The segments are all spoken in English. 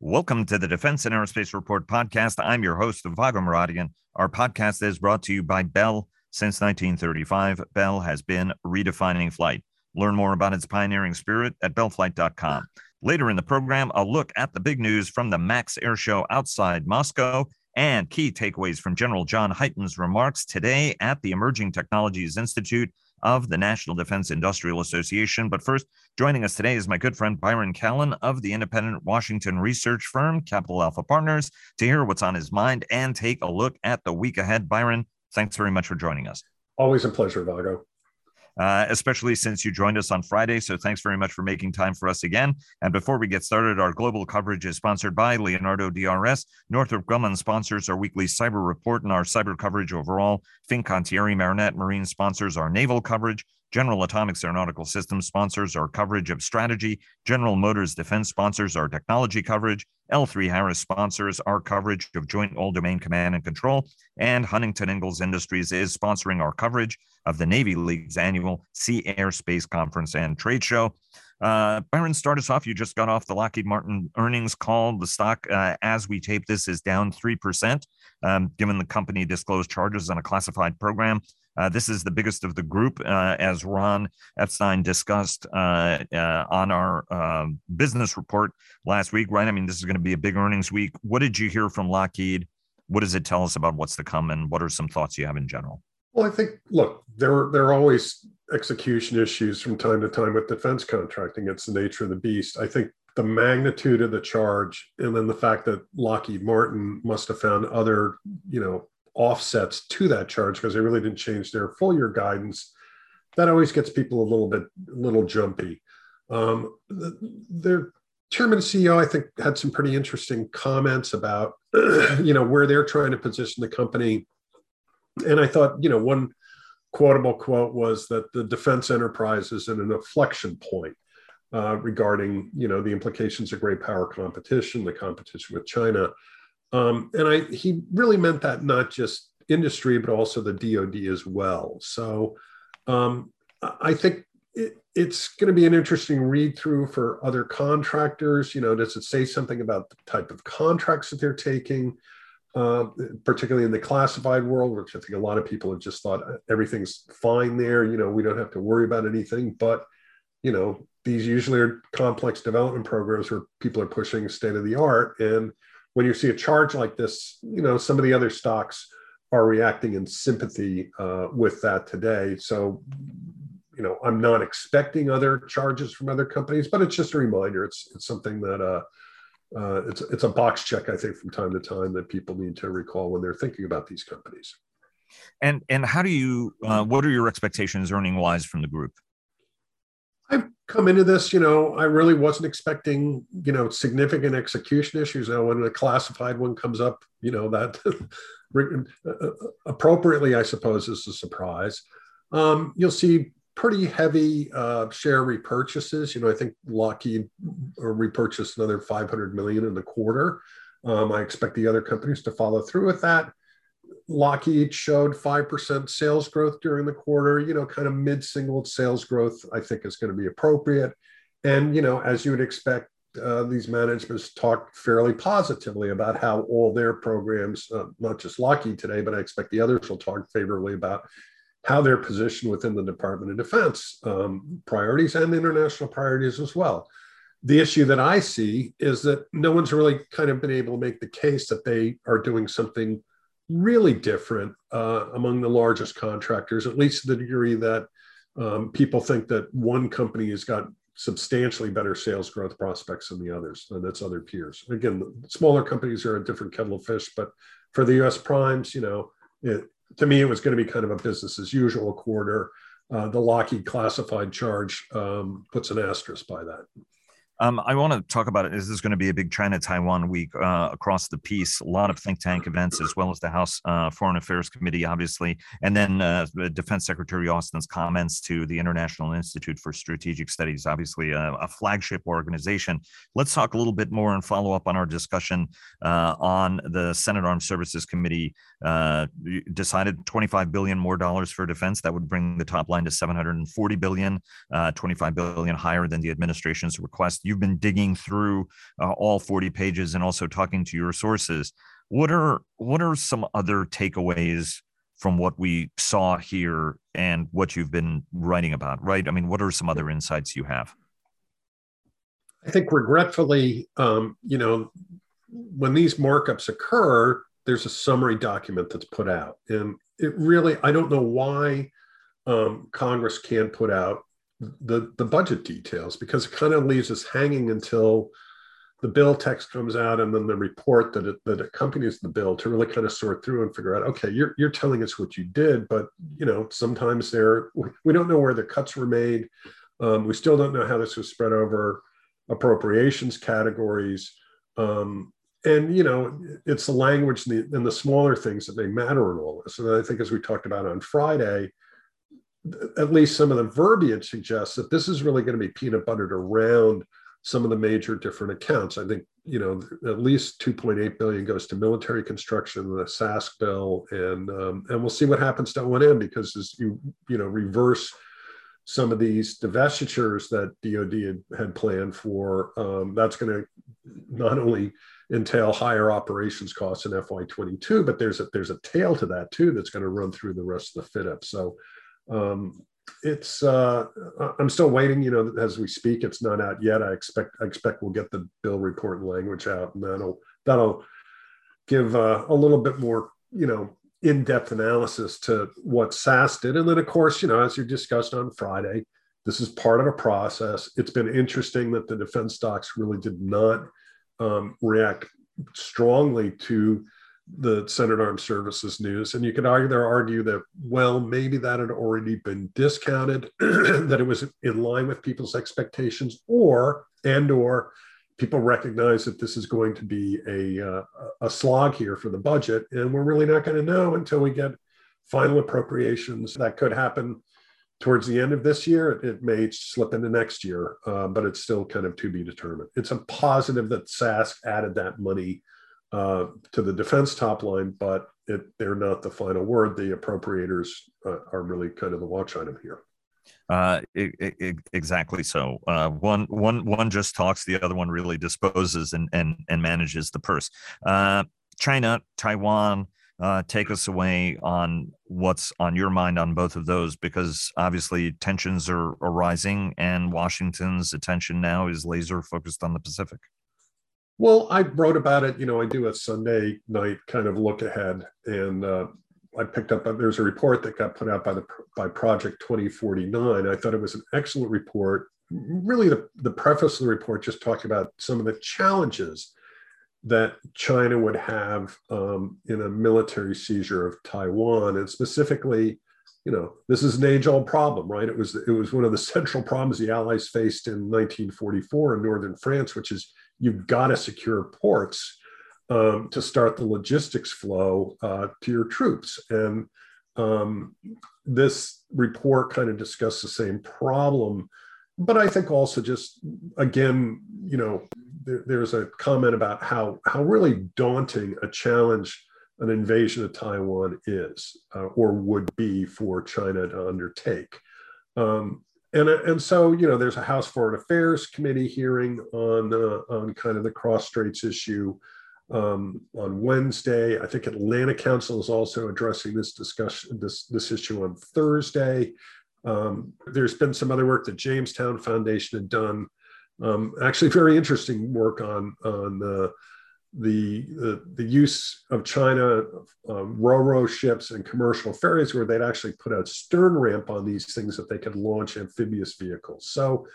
Welcome to the Defense and Aerospace Report podcast. I'm your host, Vago Muradian. Our podcast is brought to you by Bell. Since 1935, Bell has been redefining flight. Learn more about its pioneering spirit at bellflight.com. Later in the program, a look at the big news from the MAKS Air Show outside Moscow and key takeaways from General John Hyten's remarks today at the Emerging Technologies Institute of the National Defense Industrial Association. But first, joining us today is my good friend Byron Callan of the independent Washington research firm Capital Alpha Partners to hear what's on his mind and take a look at the week ahead. Byron, thanks very much for joining us. Always a pleasure, Vago uh, especially since you joined us on Friday. So thanks very much for making time for us again. And before we get started, our global coverage is sponsored by Leonardo DRS. Northrop Grumman sponsors our weekly cyber report and our cyber coverage overall. Fincantieri Marinette Marine sponsors our naval coverage. General Atomics Aeronautical Systems sponsors our coverage of strategy. General Motors Defense sponsors our technology coverage. L3 Harris sponsors our coverage of Joint All Domain Command and Control. And Huntington Ingalls Industries is sponsoring our coverage of the Navy League's annual Sea Air Space Conference and Trade Show. Uh, Byron, start us off. You just got off the Lockheed Martin earnings call. The stock, uh, as we tape this, is down 3%, um, given the company disclosed charges on a classified program. Uh, this is the biggest of the group, uh, as Ron Epstein discussed uh, uh on our um, business report last week, right? I mean, this is going to be a big earnings week. What did you hear from Lockheed? What does it tell us about what's to come, and what are some thoughts you have in general? Well, I think, look, there, there are always execution issues from time to time with defense contracting. It's the nature of the beast. I think the magnitude of the charge and then the fact that Lockheed Martin must have found other, you know, offsets to that charge because they really didn't change their full year guidance. That always gets people a little bit, a little jumpy. Um, the, their chairman and CEO, I think, had some pretty interesting comments about, you know, where they're trying to position the company. And I thought, you know, one quotable quote was that the defense enterprise is in an inflection point uh, regarding, you know, the implications of great power competition, the competition with China. Um, and I, he really meant that not just industry, but also the DoD as well. So um, I think it, it's going to be an interesting read through for other contractors. You know, does it say something about the type of contracts that they're taking, uh, particularly in the classified world, which I think a lot of people have just thought uh, everything's fine there. You know, we don't have to worry about anything. But, you know, these usually are complex development programs where people are pushing state of the art. And when you see a charge like this, you know, some of the other stocks are reacting in sympathy uh, with that today. So, you know, I'm not expecting other charges from other companies, but it's just a reminder. It's it's something that uh, uh, it's it's a box check, I think, from time to time that people need to recall when they're thinking about these companies. And and how do you? Uh, what are your expectations earning wise from the group? I've come into this, you know, I really wasn't expecting, you know, significant execution issues. Now, when a classified one comes up, you know, that uh, appropriately, I suppose, is a surprise. Um, you'll see pretty heavy uh, share repurchases. You know, I think Lockheed repurchased another 500 million in the quarter. Um, I expect the other companies to follow through with that. Lockheed showed 5% sales growth during the quarter, you know, kind of mid single sales growth, I think is going to be appropriate. And, you know, as you would expect, uh, these managements talked fairly positively about how all their programs, uh, not just Lockheed today, but I expect the others will talk favorably about how they're positioned within the Department of Defense um, priorities and international priorities as well. The issue that I see is that no one's really kind of been able to make the case that they are doing something really different uh, among the largest contractors, at least to the degree that um, people think that one company has got substantially better sales growth prospects than the others, and that's other peers. Again, smaller companies are a different kettle of fish, but for the U.S. primes, you know, it, to me, it was going to be kind of a business as usual quarter. Uh, the Lockheed classified charge um, puts an asterisk by that. Um, I want to talk about it. Is this is going to be a big China Taiwan week uh, across the piece? A lot of think tank events, as well as the House uh, Foreign Affairs Committee, obviously, and then uh, Defense Secretary Austin's comments to the International Institute for Strategic Studies, obviously a, a flagship organization. Let's talk a little bit more and follow up on our discussion uh, on the Senate Armed Services Committee uh, decided 25 billion more dollars for defense. That would bring the top line to 740 billion, uh, 25 billion higher than the administration's request you've been digging through uh, all 40 pages and also talking to your sources. What are what are some other takeaways from what we saw here and what you've been writing about? Right? I mean, what are some other insights you have? I think regretfully, um, you know, when these markups occur, there's a summary document that's put out, and it really I don't know why um, Congress can't put out the the budget details because it kind of leaves us hanging until the bill text comes out and then the report that it, that accompanies the bill to really kind of sort through and figure out okay you're, you're telling us what you did but you know sometimes there we don't know where the cuts were made. Um, we still don't know how this was spread over appropriations categories. Um, and you know it's the language and the, and the smaller things that may matter in all this. And i think as we talked about on friday at least some of the verbiage suggests that this is really going to be peanut buttered around some of the major different accounts. I think you know at least 2.8 billion goes to military construction, the SASC bill, and um, and we'll see what happens to O&M because as you you know reverse some of these divestitures that DoD had, had planned for, um, that's going to not only entail higher operations costs in FY22, but there's a there's a tail to that too that's going to run through the rest of the FYDP. So um, it's uh, I'm still waiting. You know, as we speak, it's not out yet. I expect I expect we'll get the bill report language out, and that'll that'll give uh, a little bit more you know in-depth analysis to what SASC did. And then, of course, you know, as you discussed on Friday, this is part of a process. It's been interesting that the defense stocks really did not um, react strongly to the Senate Armed Services news. And you could either argue that, well, maybe that had already been discounted, that it was in line with people's expectations, or and or people recognize that this is going to be a, uh, a slog here for the budget. And we're really not going to know until we get final appropriations. That could happen towards the end of this year. It may slip into next year, uh, but it's still kind of to be determined. It's a positive that SASC added that money uh, to the defense top line, but it, they're not the final word. The appropriators uh, are really kind of the watch item here. Uh, it, it, exactly so. Uh, one, one, one just talks. The other one really disposes and and and manages the purse. Uh, China, Taiwan. Uh, take us away on what's on your mind on both of those, because obviously tensions are, are rising, and Washington's attention now is laser focused on the Pacific. Well, I wrote about it. You know, I do a Sunday night kind of look ahead, and uh, I picked up. There's a report that got put out by the by Project 2049. I thought it was an excellent report. Really, the, the preface of the report just talked about some of the challenges that China would have um, in a military seizure of Taiwan, and specifically, you know, this is an age-old problem, right? It was it was one of the central problems the Allies faced in 1944 in northern France, which is you've got to secure ports um, to start the logistics flow uh, to your troops. And um, this report kind of discussed the same problem, but I think also just again, you know, there, there's a comment about how how really daunting a challenge an invasion of Taiwan is uh, or would be for China to undertake. Um, and and so you know there's a House Foreign Affairs Committee hearing on uh, on kind of the cross straits issue um, on Wednesday. I think Atlantic Council is also addressing this discussion this this issue on Thursday. Um, there's been some other work that Jamestown Foundation had done, um, actually very interesting work on on uh, the, the, the use of China um, ro-ro ships and commercial ferries where they'd actually put a stern ramp on these things that they could launch amphibious vehicles. So,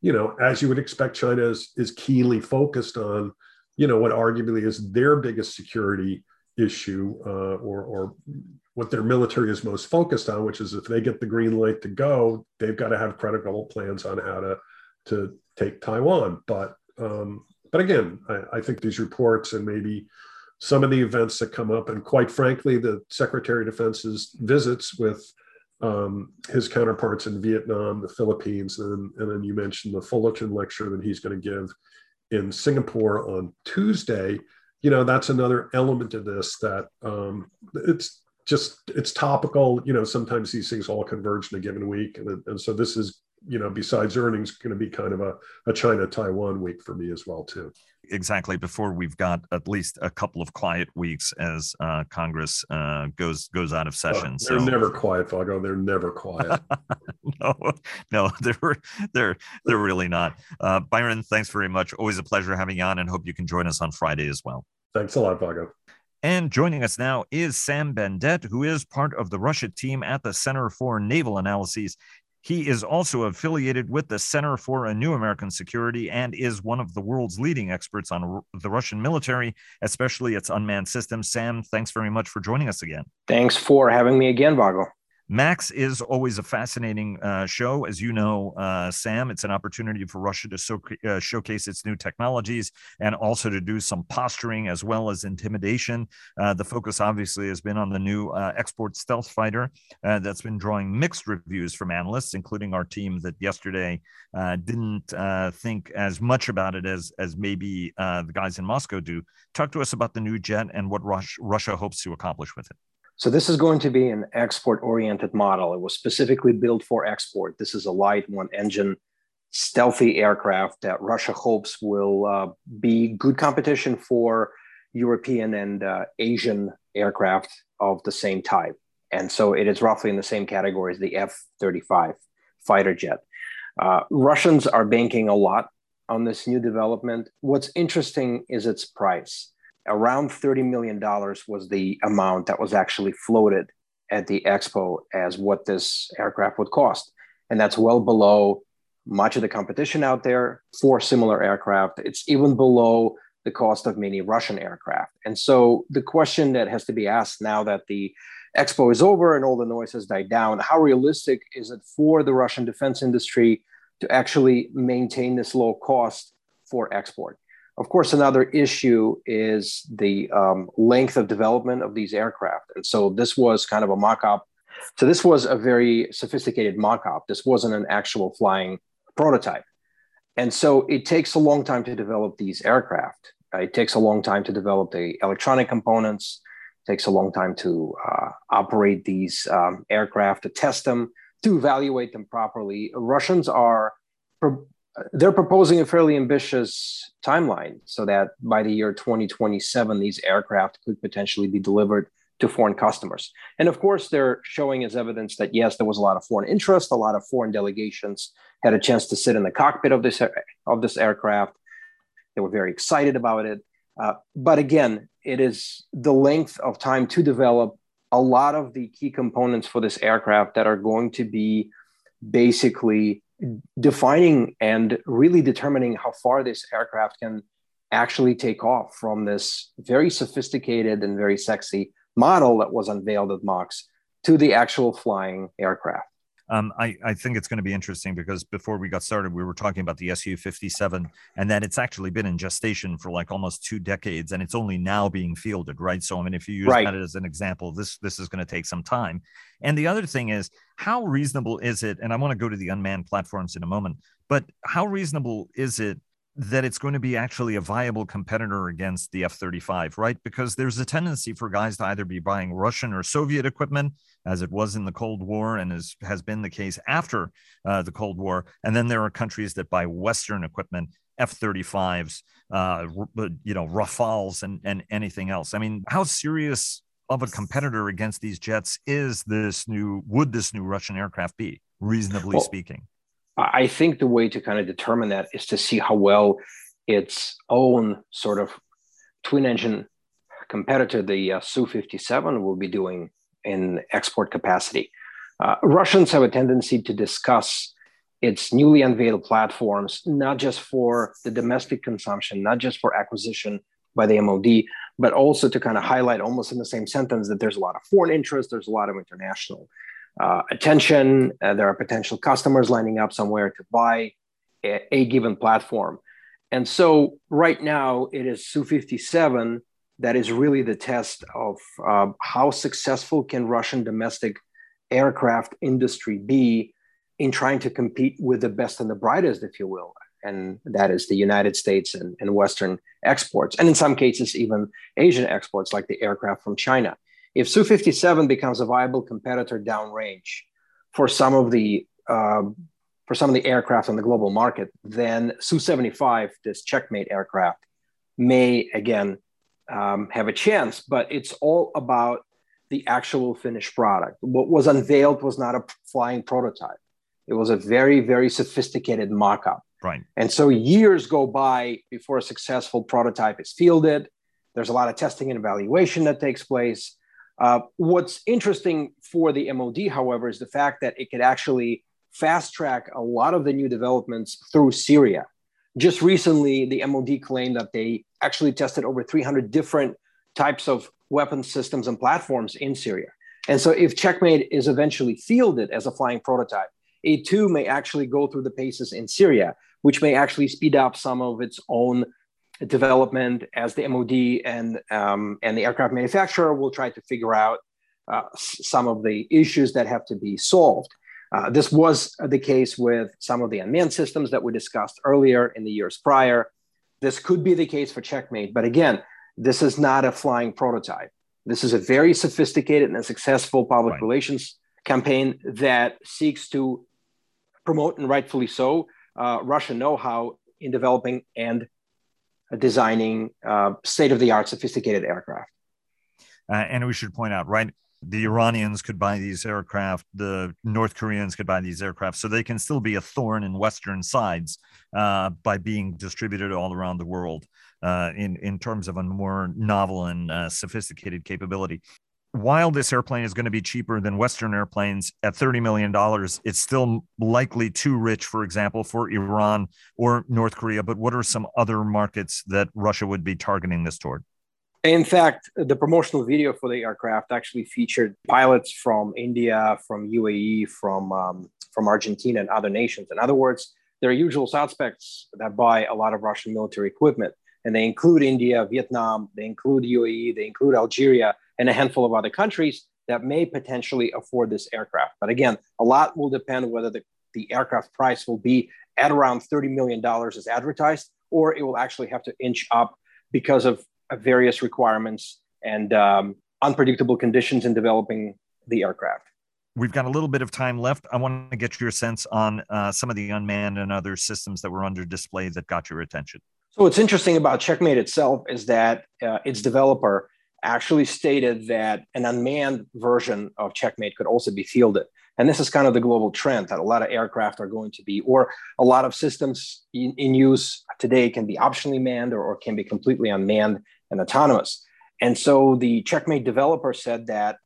you know, as you would expect, China is, is keenly focused on, you know, what arguably is their biggest security issue uh, or, or what their military is most focused on, which is if they get the green light to go, they've got to have credible plans on how to, to take Taiwan. But um, but again, I, I, think these reports and maybe some of the events that come up, and quite frankly, the Secretary of Defense's visits with um, his counterparts in Vietnam, the Philippines, and, and then you mentioned the Fullerton lecture that he's going to give in Singapore on Tuesday. You know, that's another element of this that um, it's just it's topical. You know, sometimes these things all converge in a given week, and, and so this is you know, besides earnings, going to be kind of a, a China Taiwan week for me as well too. Exactly. Before we've got at least a couple of quiet weeks as uh, Congress uh, goes goes out of oh, session. Oh, they're so. never quiet, Vago. They're never quiet. no, no, they're they're they're really not. Uh, Byron, thanks very much. Always a pleasure having you on, and hope you can join us on Friday as well. Thanks a lot, Vago. And joining us now is Sam Bendett, who is part of the Russia team at the Center for Naval Analyses. He is also affiliated with the Center for a New American Security and is one of the world's leading experts on the Russian military, especially its unmanned systems. Sam, thanks very much for joining us again. Thanks for having me again, Vago. MAKS is always a fascinating uh, show. As you know, uh, Sam, it's an opportunity for Russia to so, uh, showcase its new technologies and also to do some posturing as well as intimidation. Uh, the focus obviously has been on the new uh, export stealth fighter uh, that's been drawing mixed reviews from analysts, including our team that yesterday didn't think as much about it as, as maybe the guys in Moscow do. Talk to us about the new jet and what Russia hopes to accomplish with it. So this is going to be an export-oriented model. It was specifically built for export. This is a light one-engine stealthy aircraft that Russia hopes will uh, be good competition for European and uh, Asian aircraft of the same type. And so it is roughly in the same category as the F 35 fighter jet. Uh, Russians are banking a lot on this new development. What's interesting is its price around $30 million was the amount that was actually floated at the expo as what this aircraft would cost. And that's well below much of the competition out there for similar aircraft. It's even below the cost of many Russian aircraft. And so the question that has to be asked now that the expo is over and all the noise has died down, how realistic is it for the Russian defense industry to actually maintain this low cost for export? Of course, another issue is the um, length of development of these aircraft. And so this was kind of a mock up. So this was a very sophisticated mock up. This wasn't an actual flying prototype. And so it takes a long time to develop these aircraft. Uh, it takes a long time to develop the electronic components. Takes a long time to uh, operate these um, aircraft, to test them, to evaluate them properly. Russians are they're proposing a fairly ambitious timeline so that by the year 2027, these aircraft could potentially be delivered to foreign customers. And of course, they're showing as evidence that yes, there was a lot of foreign interest, a lot of foreign delegations had a chance to sit in the cockpit of this of this aircraft. They were very excited about it. Uh, but again, it is the length of time to develop a lot of the key components for this aircraft that are going to be basically defining and really determining how far this aircraft can actually take off from this very sophisticated and very sexy model that was unveiled at MAKS to the actual flying aircraft. Um, I, I, think it's going to be interesting because before we got started, we were talking about the Su 57 and that it's actually been in gestation for like almost two decades and it's only now being fielded, right? So, I mean, if you use right. that as an example, this, this is going to take some time. And the other thing is, how reasonable is it? And I want to go to the unmanned platforms in a moment, but how reasonable is it that it's going to be actually a viable competitor against the F 35, right? Because there's a tendency for guys to either be buying Russian or Soviet equipment, as it was in the Cold War and is, has been the case after uh, the Cold War. And then there are countries that buy Western equipment, F 35s, uh, you know, Rafales, and, and anything else. I mean, how serious of a competitor against these jets is this new, would this new Russian aircraft be, reasonably well, speaking? I think the way to kind of determine that is to see how well its own sort of twin engine competitor, the uh, Su 57, will be doing in export capacity. Uh, Russians have a tendency to discuss its newly unveiled platforms, not just for the domestic consumption, not just for acquisition by the MOD, but also to kind of highlight almost in the same sentence that there's a lot of foreign interest, there's a lot of international uh, attention. Uh, there are potential customers lining up somewhere to buy a, a, given platform. And so right now it is Su 57 that is really the test of uh, how successful can Russian domestic aircraft industry be in trying to compete with the best and the brightest, if you will. And that is the United States and, and Western exports, and in some cases, even Asian exports, like the aircraft from China if Su 57 becomes a viable competitor downrange for some of the uh, for some of the aircraft on the global market, then Su-75, this checkmate aircraft, may again um, have a chance. But it's all about the actual finished product. What was unveiled was not a flying prototype. It was a very, very sophisticated mock-up. Right. And so years go by before a successful prototype is fielded. There's a lot of testing and evaluation that takes place. Uh, what's interesting for the MOD, however, is the fact that it could actually fast track a lot of the new developments through Syria. Just recently, the MOD claimed that they actually tested over 300 different types of weapon systems and platforms in Syria. And so, if Checkmate is eventually fielded as a flying prototype, it too may actually go through the paces in Syria, which may actually speed up some of its own development as the MOD and um, and the aircraft manufacturer will try to figure out uh, some of the issues that have to be solved. Uh, this was the case with some of the unmanned systems that we discussed earlier in the years prior. This could be the case for Checkmate, but again, this is not a flying prototype. This is a very sophisticated and successful public right. relations campaign that seeks to promote, and rightfully so, uh, Russian know how in developing and designing uh, state of the art sophisticated aircraft. Uh, and we should point out, right? The Iranians could buy these aircraft, the North Koreans could buy these aircraft, so they can still be a thorn in Western sides uh, by being distributed all around the world uh, in, in terms of a more novel and uh, sophisticated capability while this airplane is going to be cheaper than Western airplanes at $30 million, it's still likely too rich, for example, for Iran or North Korea. But what are some other markets that Russia would be targeting this toward? In fact, the promotional video for the aircraft actually featured pilots from India, from UAE, from, um, from Argentina, and other nations. In other words, there are usual suspects that buy a lot of Russian military equipment, and they include India, Vietnam, they include UAE, they include Algeria and a handful of other countries that may potentially afford this aircraft. But again, a lot will depend whether the, the aircraft price will be at around $30 million as advertised, or it will actually have to inch up because of, various requirements and um, unpredictable conditions in developing the aircraft. We've got a little bit of time left. I want to get your sense on uh, some of the unmanned and other systems that were under display that got your attention. So, what's interesting about Checkmate itself is that uh, its developer actually stated that an unmanned version of Checkmate could also be fielded. And this is kind of the global trend that a lot of aircraft are going to be, or a lot of systems in, in use today can be optionally manned or, or can be completely unmanned and autonomous. And so the Checkmate developer said that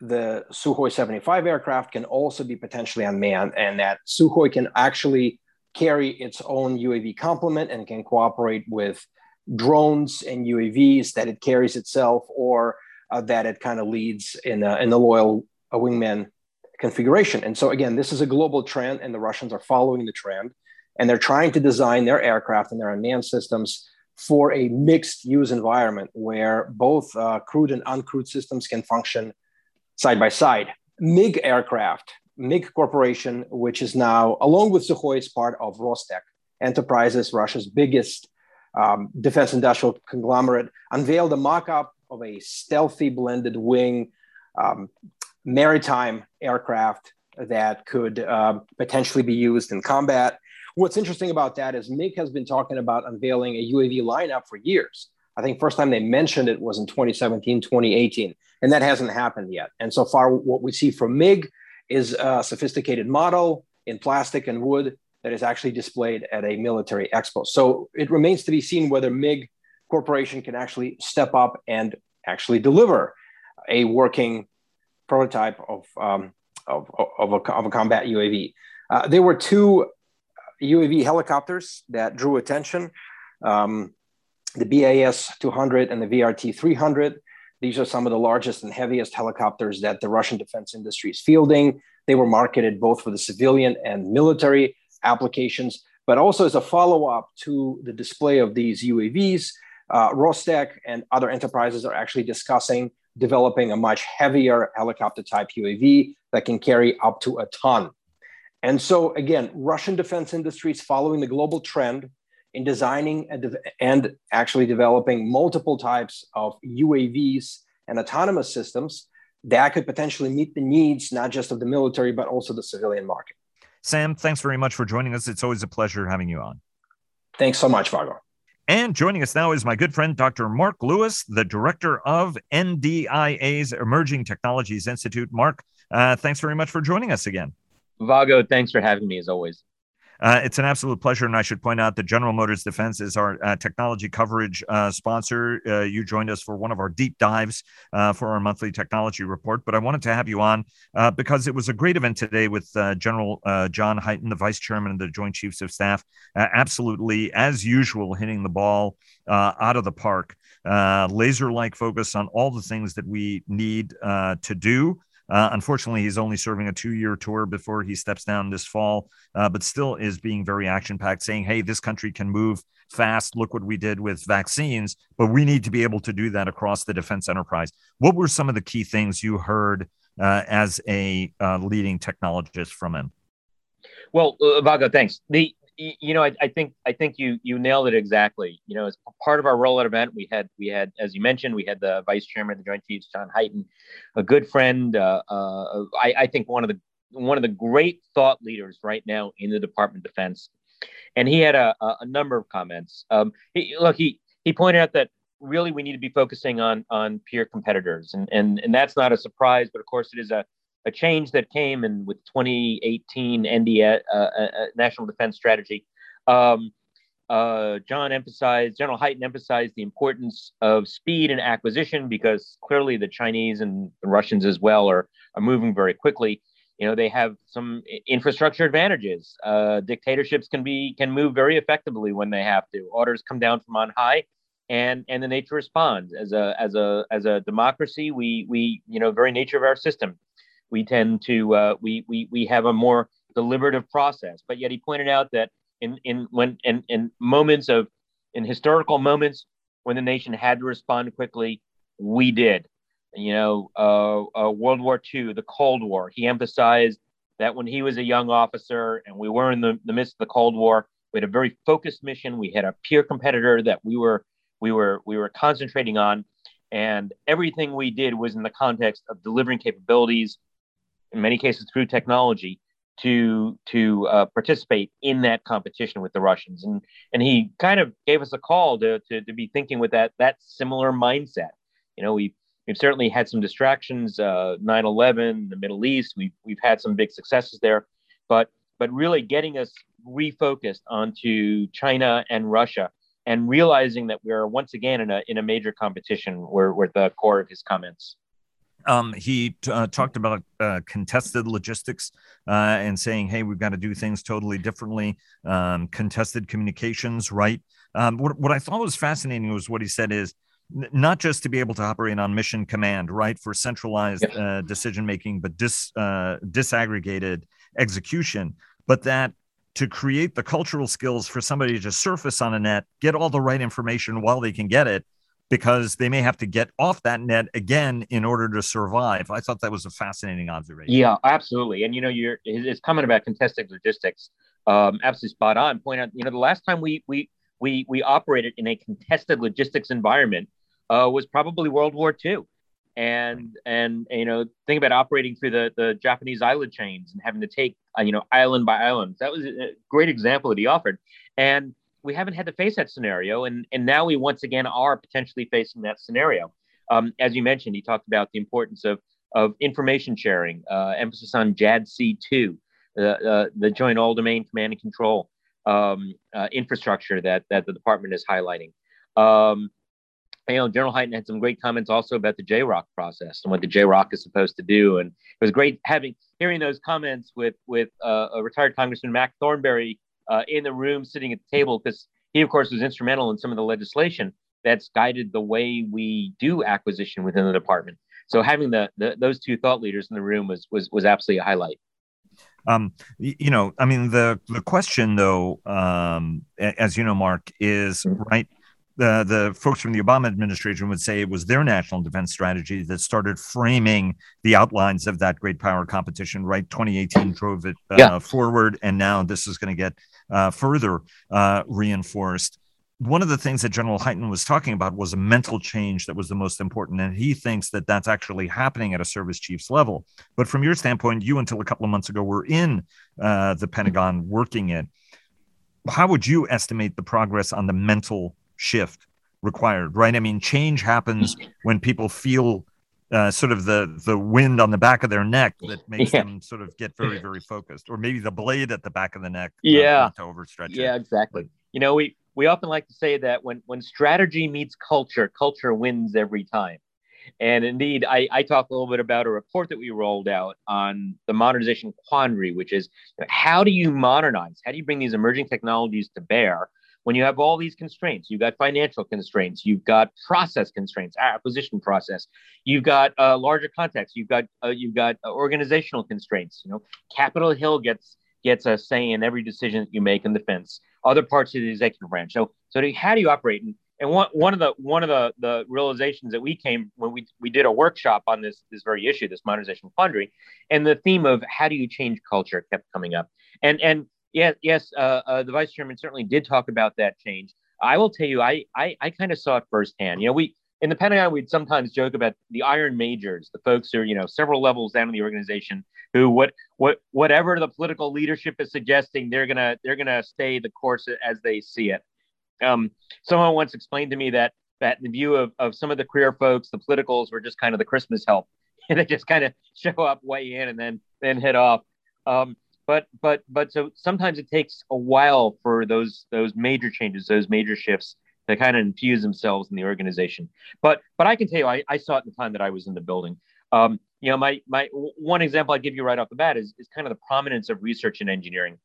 the Sukhoi 75 aircraft can also be potentially unmanned, and that Sukhoi can actually carry its own UAV complement and can cooperate with drones and UAVs that it carries itself, or uh, that it kind of leads in, a, in the loyal uh, wingman configuration. And so, again, this is a global trend, and the Russians are following the trend, and they're trying to design their aircraft and their unmanned systems for a mixed use environment where both uh, crewed and uncrewed systems can function side by side. MiG aircraft, MiG Corporation, which is now, along with Sukhoi, is part of Rostec Enterprises, Russia's biggest um, defense industrial conglomerate, unveiled a mock up of a stealthy blended wing um, maritime aircraft that could uh, potentially be used in combat. What's interesting about that is MiG has been talking about unveiling a UAV lineup for years. I think first time they mentioned it was in 2017, 2018, and that hasn't happened yet. And so far, what we see from MiG is a sophisticated model in plastic and wood that is actually displayed at a military expo. So it remains to be seen whether MiG Corporation can actually step up and actually deliver a working prototype of, um, of, of, a, of, a, combat UAV. Uh, there were two UAV helicopters that drew attention um, the BAS 200 and the VRT 300. These are some of the largest and heaviest helicopters that the Russian defense industry is fielding. They were marketed both for the civilian and military applications, but also as a follow up to the display of these UAVs, uh, Rostec and other enterprises are actually discussing developing a much heavier helicopter type UAV that can carry up to a ton. And so, again, Russian defense industry is following the global trend in designing and, and actually developing multiple types of UAVs and autonomous systems that could potentially meet the needs not just of the military, but also the civilian market. Sam, thanks very much for joining us. It's always a pleasure having you on. Thanks so much, Vago. And joining us now is my good friend, Dr. Mark Lewis, the director of NDIA's Emerging Technologies Institute. Mark, uh, thanks very much for joining us again. Vago, thanks for having me as always. Uh, it's an absolute pleasure. And I should point out that General Motors Defense is our uh, technology coverage uh, sponsor. Uh, you joined us for one of our deep dives uh, for our monthly technology report. But I wanted to have you on uh, because it was a great event today with General John Hyten, the Vice Chairman of the Joint Chiefs of Staff. absolutely, as usual, hitting the ball out of the park. laser like focus on all the things that we need to do uh, unfortunately, he's only serving a two year tour before he steps down this fall, uh, but still is being very action packed, saying, hey, this country can move fast. Look what we did with vaccines, but we need to be able to do that across the defense enterprise. What were some of the key things you heard uh, as a uh, leading technologist from him? Well, uh, Vago, thanks. The you know, I, I, think I think you you nailed it exactly. You know, as part of our rollout event, we had we had, as you mentioned, we had the vice chairman of the Joint Chiefs, John Hyten, a good friend. Uh, uh, I, I, think one of the one of the great thought leaders right now in the Department of Defense, and he had a, a number of comments. Um, he, look, he he pointed out that really we need to be focusing on on peer competitors, and and and that's not a surprise, but of course it is a a change that came in with 2018 NDA, uh, uh, uh, National Defense Strategy. Um, uh, John emphasized, General Hyten emphasized the importance of speed and acquisition because clearly the Chinese and the Russians as well are, are moving very quickly. You know, they have some infrastructure advantages. Uh, dictatorships can be can move very effectively when they have to. Orders come down from on high, and and the nature responds. As a as a as a democracy, we we you know very nature of our system we tend to uh, we, we we have a more deliberative process. But yet he pointed out that in in when in, in moments of in historical moments when the nation had to respond quickly, we did. You know, uh, uh, World War II, the Cold War. He emphasized that when he was a young officer and we were in the, the midst of the Cold War, we had a very focused mission. We had a peer competitor that we were we were we were concentrating on, and everything we did was in the context of delivering capabilities in many cases through technology, to to uh, participate in that competition with the Russians. And and he kind of gave us a call to, to, to be thinking with that that similar mindset. You know, we we've certainly had some distractions, uh, 9/11, the Middle East. We've we've had some big successes there, but but really getting us refocused onto China and Russia and realizing that we're once again in a in a major competition were, were the core of his comments. Um, he uh, talked about uh, contested logistics uh, and saying, "Hey, we've got to do things totally differently." Um, contested communications, right? Um, what, what I thought was fascinating was what he said is not just to be able to operate on mission command, right, for centralized uh, decision making, but dis, uh, disaggregated execution, but that to create the cultural skills for somebody to just surface on a net, get all the right information while they can get it, because they may have to get off that net again in order to survive. I thought that was a fascinating observation. Yeah, absolutely. And you know, your his comment about contested logistics, um, absolutely spot on. Point out, you know, the last time we we we we operated in a contested logistics environment uh, was probably World War II. And and you know, think about operating through the the Japanese island chains and having to take uh, you know island by island. That was a great example that he offered. And we haven't had to face that scenario, and and now we once again are potentially facing that scenario. Um, as you mentioned, he talked about the importance of of information sharing, uh, emphasis on JADC2, uh, uh, the Joint All Domain Command and Control um, uh, infrastructure that that the department is highlighting. Um, you know, General Hyten had some great comments also about the JROC process and what the JROC is supposed to do, and it was great having hearing those comments with with uh, a retired Congressman Mac Thornberry uh, in the room sitting at the table because he, of course, was instrumental in some of the legislation that's guided the way we do acquisition within the department. So having the, the those two thought leaders in the room was was was absolutely a highlight. Um, you know, I mean, the the question though, um, as you know, Mark, is mm-hmm. right the the folks from the Obama administration would say it was their national defense strategy that started framing the outlines of that great power competition. Right, 2018 drove it uh, yeah. forward, and now this is going to get uh, further uh, reinforced. one of the things that General Hyten was talking about was a mental change that was the most important. And he thinks that that's actually happening at a service chief's level. But from your standpoint, you until a couple of months ago were in uh, the Pentagon working it. How would you estimate the progress on the mental shift required, right? I mean, change happens when people feel uh, sort of the the wind on the back of their neck that makes yeah. them sort of get very very focused, or maybe the blade at the back of the neck. Yeah, to overstretch. Yeah, it. exactly. You know, we we often like to say that when when strategy meets culture, culture wins every time. And indeed, I, I talk a little bit about a report that we rolled out on the modernization quandary, which is how do you modernize? How do you bring these emerging technologies to bear when you have all these constraints, you've got financial constraints, you've got process constraints, acquisition process, you've got uh, larger context, you've got uh, you've got uh, organizational constraints. You know, Capitol Hill gets gets a say in every decision that you make in defense. Other parts of the executive branch. So so do, how do you operate? And, and one, one of the one of the, the realizations that we came when we, we did a workshop on this this very issue, this modernization quandary, and the theme of how do you change culture kept coming up. And and Yes, yes. Uh, uh, the vice chairman certainly did talk about that change. I will tell you, I I, I kind of saw it firsthand. You know, we in the Pentagon we'd sometimes joke about the iron majors, the folks who are you know several levels down in the organization who what what whatever the political leadership is suggesting, they're gonna they're gonna stay the course as they see it. Um, someone once explained to me that that the view of, of some of the career folks, the politicals were just kind of the Christmas help. They just kind of show up, weigh in, and then then head off. Um, but but but so sometimes it takes a while for those those major changes those major shifts to kind of infuse themselves in the organization. But but i can tell you i, I saw it in the time that i was in the building. Um, you know my my one example I'd give you right off the bat is, is kind of the prominence of research and engineering.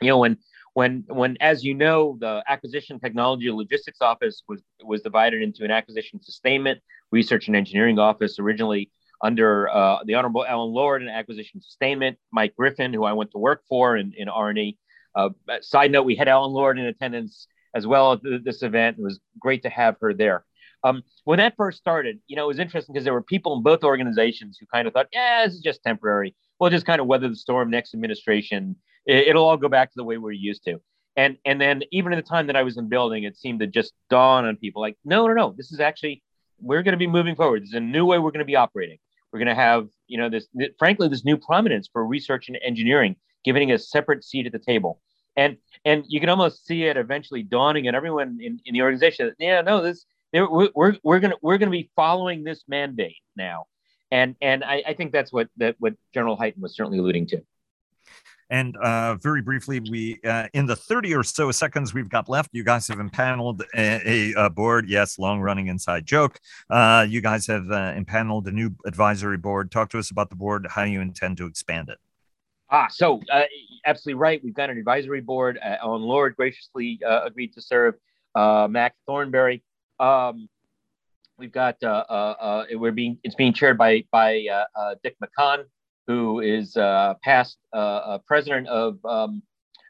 You know when when when as you know the acquisition technology logistics office was was divided into an acquisition sustainment research and engineering office originally under uh, the Honorable Ellen Lord in acquisition sustainment, Mike Griffin, who I went to work for in, in R&E. Uh, side note, we had Ellen Lord in attendance as well at this event. It was great to have her there. Um, when that first started, you know, it was interesting because there were people in both organizations who kind of thought, yeah, this is just temporary. We'll just kind of weather the storm next administration. It, will all go back to the way we're used to. And and then even at the time that I was in building, it seemed to just dawn on people like, no, no, no, this is actually we're going to be moving forward. There's a new way we're going to be operating. We're going to have, you know, this, frankly, this new prominence for research and engineering, giving a separate seat at the table. And and you can almost see it eventually dawning on everyone in, in the organization. Yeah, no, this we're, we're, we're gonna we're gonna be following this mandate now, and and I, I think that's what that what General Hyten was certainly alluding to. And uh, very briefly, we uh, in the 30 or so seconds we've got left, you guys have impaneled a, a, board. Yes, long running inside joke. Uh, you guys have uh, impaneled a new advisory board. Talk to us about the board, how you intend to expand it. Ah, so uh, absolutely right. We've got an advisory board. Uh, Ellen Lord graciously agreed to serve. Mac Thornberry. Um, we've got we're being it's being chaired by by Dick McCon who is uh, past uh, president of um,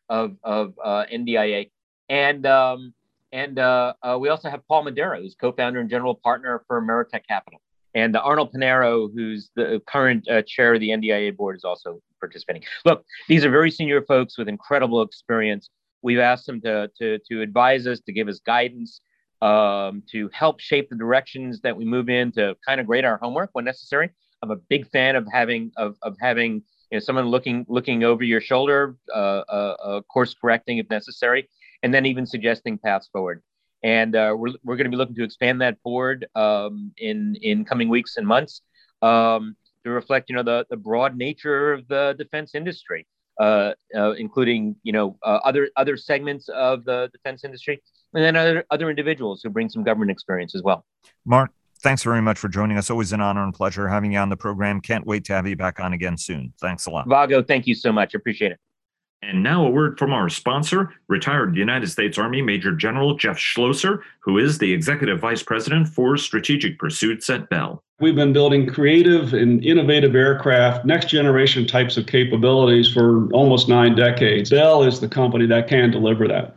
of, of uh, NDIA, and um, and uh, uh, we also have Paul Madera, who's co-founder and general partner for Meritech Capital, and Arnold Punaro, who's the current chair of the NDIA board, is also participating. Look, these are very senior folks with incredible experience. We've asked them to to, to advise us, to give us guidance, um, to help shape the directions that we move in, to kind of grade our homework when necessary I'm a big fan of having of, of having you know someone looking looking over your shoulder, uh, uh, uh, course correcting if necessary, and then even suggesting paths forward. And uh, we're we're going to be looking to expand that board um, in in coming weeks and months um, to reflect you know the the broad nature of the defense industry, uh, including you know other other segments of the defense industry, and then other other individuals who bring some government experience as well. Mark, thanks very much for joining us. Always an honor and pleasure having you on the program. Can't wait to have you back on again soon. Thanks a lot. Vago, thank you so much. Appreciate it. And now a word from our sponsor, retired United States Army Major General Jeff Schlosser, who is the Executive Vice President for Strategic Pursuits at Bell. We've been building creative and innovative aircraft, next generation types of capabilities for almost nine decades. Bell is the company that can deliver that.